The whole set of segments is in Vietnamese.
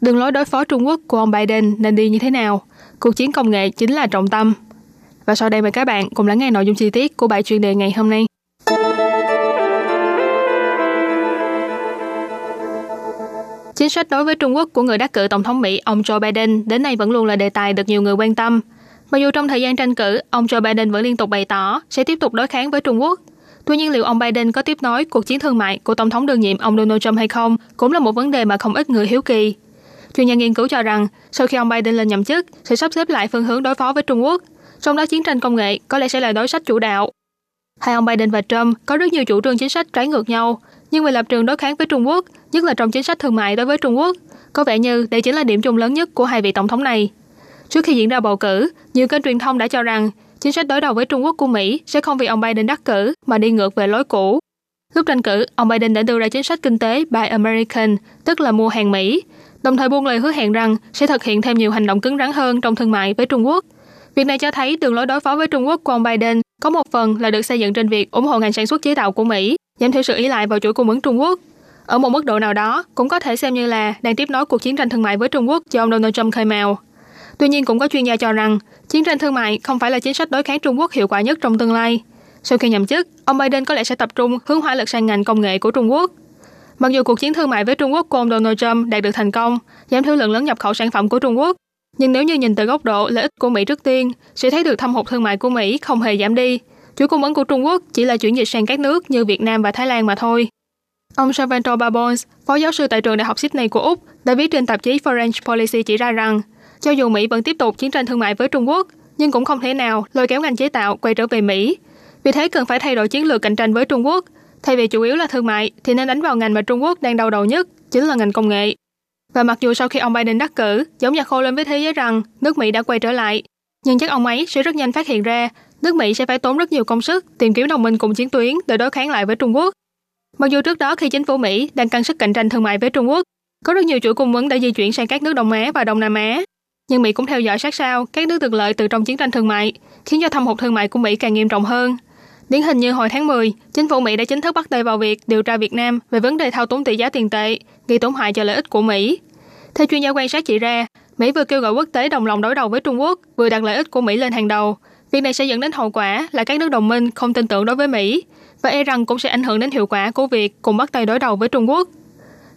đường lối đối phó Trung Quốc của ông Biden nên đi như thế nào? Cuộc chiến công nghệ chính là trọng tâm. Và sau đây mời các bạn cùng lắng nghe nội dung chi tiết của bài chuyên đề ngày hôm nay. Chính sách đối với Trung Quốc của người đắc cử Tổng thống Mỹ ông Joe Biden đến nay vẫn luôn là đề tài được nhiều người quan tâm. Mặc dù trong thời gian tranh cử, ông Joe Biden vẫn liên tục bày tỏ sẽ tiếp tục đối kháng với Trung Quốc. Tuy nhiên liệu ông Biden có tiếp nối cuộc chiến thương mại của Tổng thống đương nhiệm ông Donald Trump hay không cũng là một vấn đề mà không ít người hiếu kỳ. Chuyên gia nghiên cứu cho rằng, sau khi ông Biden lên nhậm chức, sẽ sắp xếp lại phương hướng đối phó với Trung Quốc, trong đó chiến tranh công nghệ có lẽ sẽ là đối sách chủ đạo. Hai ông Biden và Trump có rất nhiều chủ trương chính sách trái ngược nhau, nhưng về lập trường đối kháng với Trung Quốc, nhất là trong chính sách thương mại đối với Trung Quốc, có vẻ như đây chính là điểm chung lớn nhất của hai vị tổng thống này. Trước khi diễn ra bầu cử, nhiều kênh truyền thông đã cho rằng chính sách đối đầu với Trung Quốc của Mỹ sẽ không vì ông Biden đắc cử mà đi ngược về lối cũ. Lúc tranh cử, ông Biden đã đưa ra chính sách kinh tế Buy American, tức là mua hàng Mỹ, đồng thời buông lời hứa hẹn rằng sẽ thực hiện thêm nhiều hành động cứng rắn hơn trong thương mại với Trung Quốc. Việc này cho thấy đường lối đối phó với Trung Quốc của ông Biden có một phần là được xây dựng trên việc ủng hộ ngành sản xuất chế tạo của Mỹ, giảm thiểu lại vào chuỗi cung ứng Trung Quốc. Ở một mức độ nào đó, cũng có thể xem như là đang tiếp nối cuộc chiến tranh thương mại với Trung Quốc do ông Donald Trump khơi mào. Tuy nhiên cũng có chuyên gia cho rằng, chiến tranh thương mại không phải là chính sách đối kháng Trung Quốc hiệu quả nhất trong tương lai. Sau khi nhậm chức, ông Biden có lẽ sẽ tập trung hướng hỏa lực sang ngành công nghệ của Trung Quốc. Mặc dù cuộc chiến thương mại với Trung Quốc của ông Donald Trump đạt được thành công, giảm thiểu lượng lớn nhập khẩu sản phẩm của Trung Quốc, nhưng nếu như nhìn từ góc độ lợi ích của Mỹ trước tiên, sẽ thấy được thâm hụt thương mại của Mỹ không hề giảm đi. Chuỗi cung ứng của Trung Quốc chỉ là chuyển dịch sang các nước như Việt Nam và Thái Lan mà thôi. Ông Salvatore Babons, phó giáo sư tại trường Đại học Sydney của Úc, đã viết trên tạp chí Foreign Policy chỉ ra rằng, cho dù Mỹ vẫn tiếp tục chiến tranh thương mại với Trung Quốc, nhưng cũng không thể nào lôi kéo ngành chế tạo quay trở về Mỹ. Vì thế cần phải thay đổi chiến lược cạnh tranh với Trung Quốc. Thay vì chủ yếu là thương mại, thì nên đánh vào ngành mà Trung Quốc đang đau đầu nhất, chính là ngành công nghệ. Và mặc dù sau khi ông Biden đắc cử, giống như khô lên với thế giới rằng nước Mỹ đã quay trở lại, nhưng chắc ông ấy sẽ rất nhanh phát hiện ra nước Mỹ sẽ phải tốn rất nhiều công sức tìm kiếm đồng minh cùng chiến tuyến để đối kháng lại với Trung Quốc. Mặc dù trước đó khi chính phủ Mỹ đang căng sức cạnh tranh thương mại với Trung Quốc, có rất nhiều chuỗi cung ứng đã di chuyển sang các nước Đông Á và Đông Nam Á, nhưng Mỹ cũng theo dõi sát sao các nước được lợi từ trong chiến tranh thương mại, khiến cho thâm hụt thương mại của Mỹ càng nghiêm trọng hơn. Điển hình như hồi tháng 10, chính phủ Mỹ đã chính thức bắt tay vào việc điều tra Việt Nam về vấn đề thao túng tỷ giá tiền tệ, gây tổn hại cho lợi ích của Mỹ. Theo chuyên gia quan sát chỉ ra, Mỹ vừa kêu gọi quốc tế đồng lòng đối đầu với Trung Quốc, vừa đặt lợi ích của Mỹ lên hàng đầu. Việc này sẽ dẫn đến hậu quả là các nước đồng minh không tin tưởng đối với Mỹ và e rằng cũng sẽ ảnh hưởng đến hiệu quả của việc cùng bắt tay đối đầu với Trung Quốc.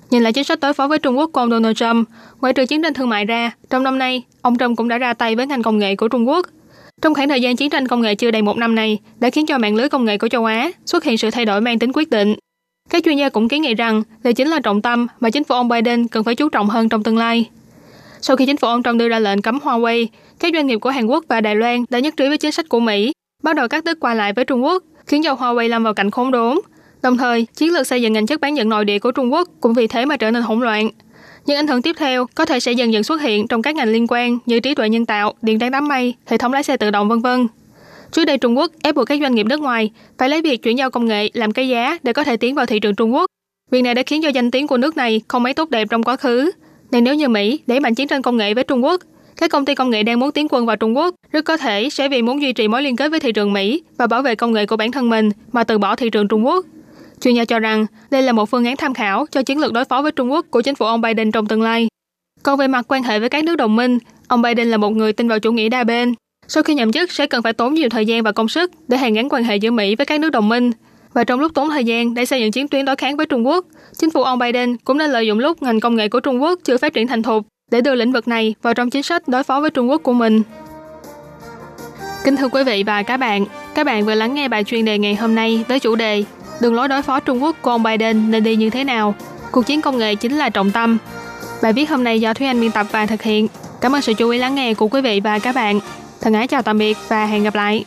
Nhìn lại chính sách đối phó với Trung Quốc của ông Donald Trump, ngoại trừ chiến tranh thương mại ra, trong năm nay, ông Trump cũng đã ra tay với ngành công nghệ của Trung Quốc. Trong khoảng thời gian chiến tranh công nghệ chưa đầy một năm này, đã khiến cho mạng lưới công nghệ của châu Á xuất hiện sự thay đổi mang tính quyết định. Các chuyên gia cũng kiến nghị rằng đây chính là trọng tâm mà chính phủ ông Biden cần phải chú trọng hơn trong tương lai. Sau khi chính phủ ông Trump đưa ra lệnh cấm Huawei, các doanh nghiệp của Hàn Quốc và Đài Loan đã nhất trí với chính sách của Mỹ, bắt đầu cắt đứt qua lại với Trung Quốc, khiến cho Huawei lâm vào cảnh khốn đốn. Đồng thời, chiến lược xây dựng ngành chất bán dẫn nội địa của Trung Quốc cũng vì thế mà trở nên hỗn loạn. Những ảnh hưởng tiếp theo có thể sẽ dần dần xuất hiện trong các ngành liên quan như trí tuệ nhân tạo, điện toán đám mây, hệ thống lái xe tự động v.v. Trước đây Trung Quốc ép buộc các doanh nghiệp nước ngoài phải lấy việc chuyển giao công nghệ làm cái giá để có thể tiến vào thị trường Trung Quốc. Việc này đã khiến cho danh tiếng của nước này không mấy tốt đẹp trong quá khứ. Nên nếu như Mỹ đẩy mạnh chiến tranh công nghệ với Trung Quốc, các công ty công nghệ đang muốn tiến quân vào Trung Quốc rất có thể sẽ vì muốn duy trì mối liên kết với thị trường Mỹ và bảo vệ công nghệ của bản thân mình mà từ bỏ thị trường Trung Quốc. Chuyên gia cho rằng đây là một phương án tham khảo cho chiến lược đối phó với Trung Quốc của chính phủ ông Biden trong tương lai. Còn về mặt quan hệ với các nước đồng minh, ông Biden là một người tin vào chủ nghĩa đa bên. Sau khi nhậm chức sẽ cần phải tốn nhiều thời gian và công sức để hàn gắn quan hệ giữa Mỹ với các nước đồng minh. Và trong lúc tốn thời gian để xây dựng chiến tuyến đối kháng với Trung Quốc, chính phủ ông Biden cũng đã lợi dụng lúc ngành công nghệ của Trung Quốc chưa phát triển thành thục để đưa lĩnh vực này vào trong chính sách đối phó với Trung Quốc của mình. Kính thưa quý vị và các bạn, các bạn vừa lắng nghe bài chuyên đề ngày hôm nay với chủ đề đường lối đối phó Trung Quốc của ông Biden nên đi như thế nào? Cuộc chiến công nghệ chính là trọng tâm. Bài viết hôm nay do Thúy Anh biên tập và thực hiện. Cảm ơn sự chú ý lắng nghe của quý vị và các bạn. Thân ái chào tạm biệt và hẹn gặp lại.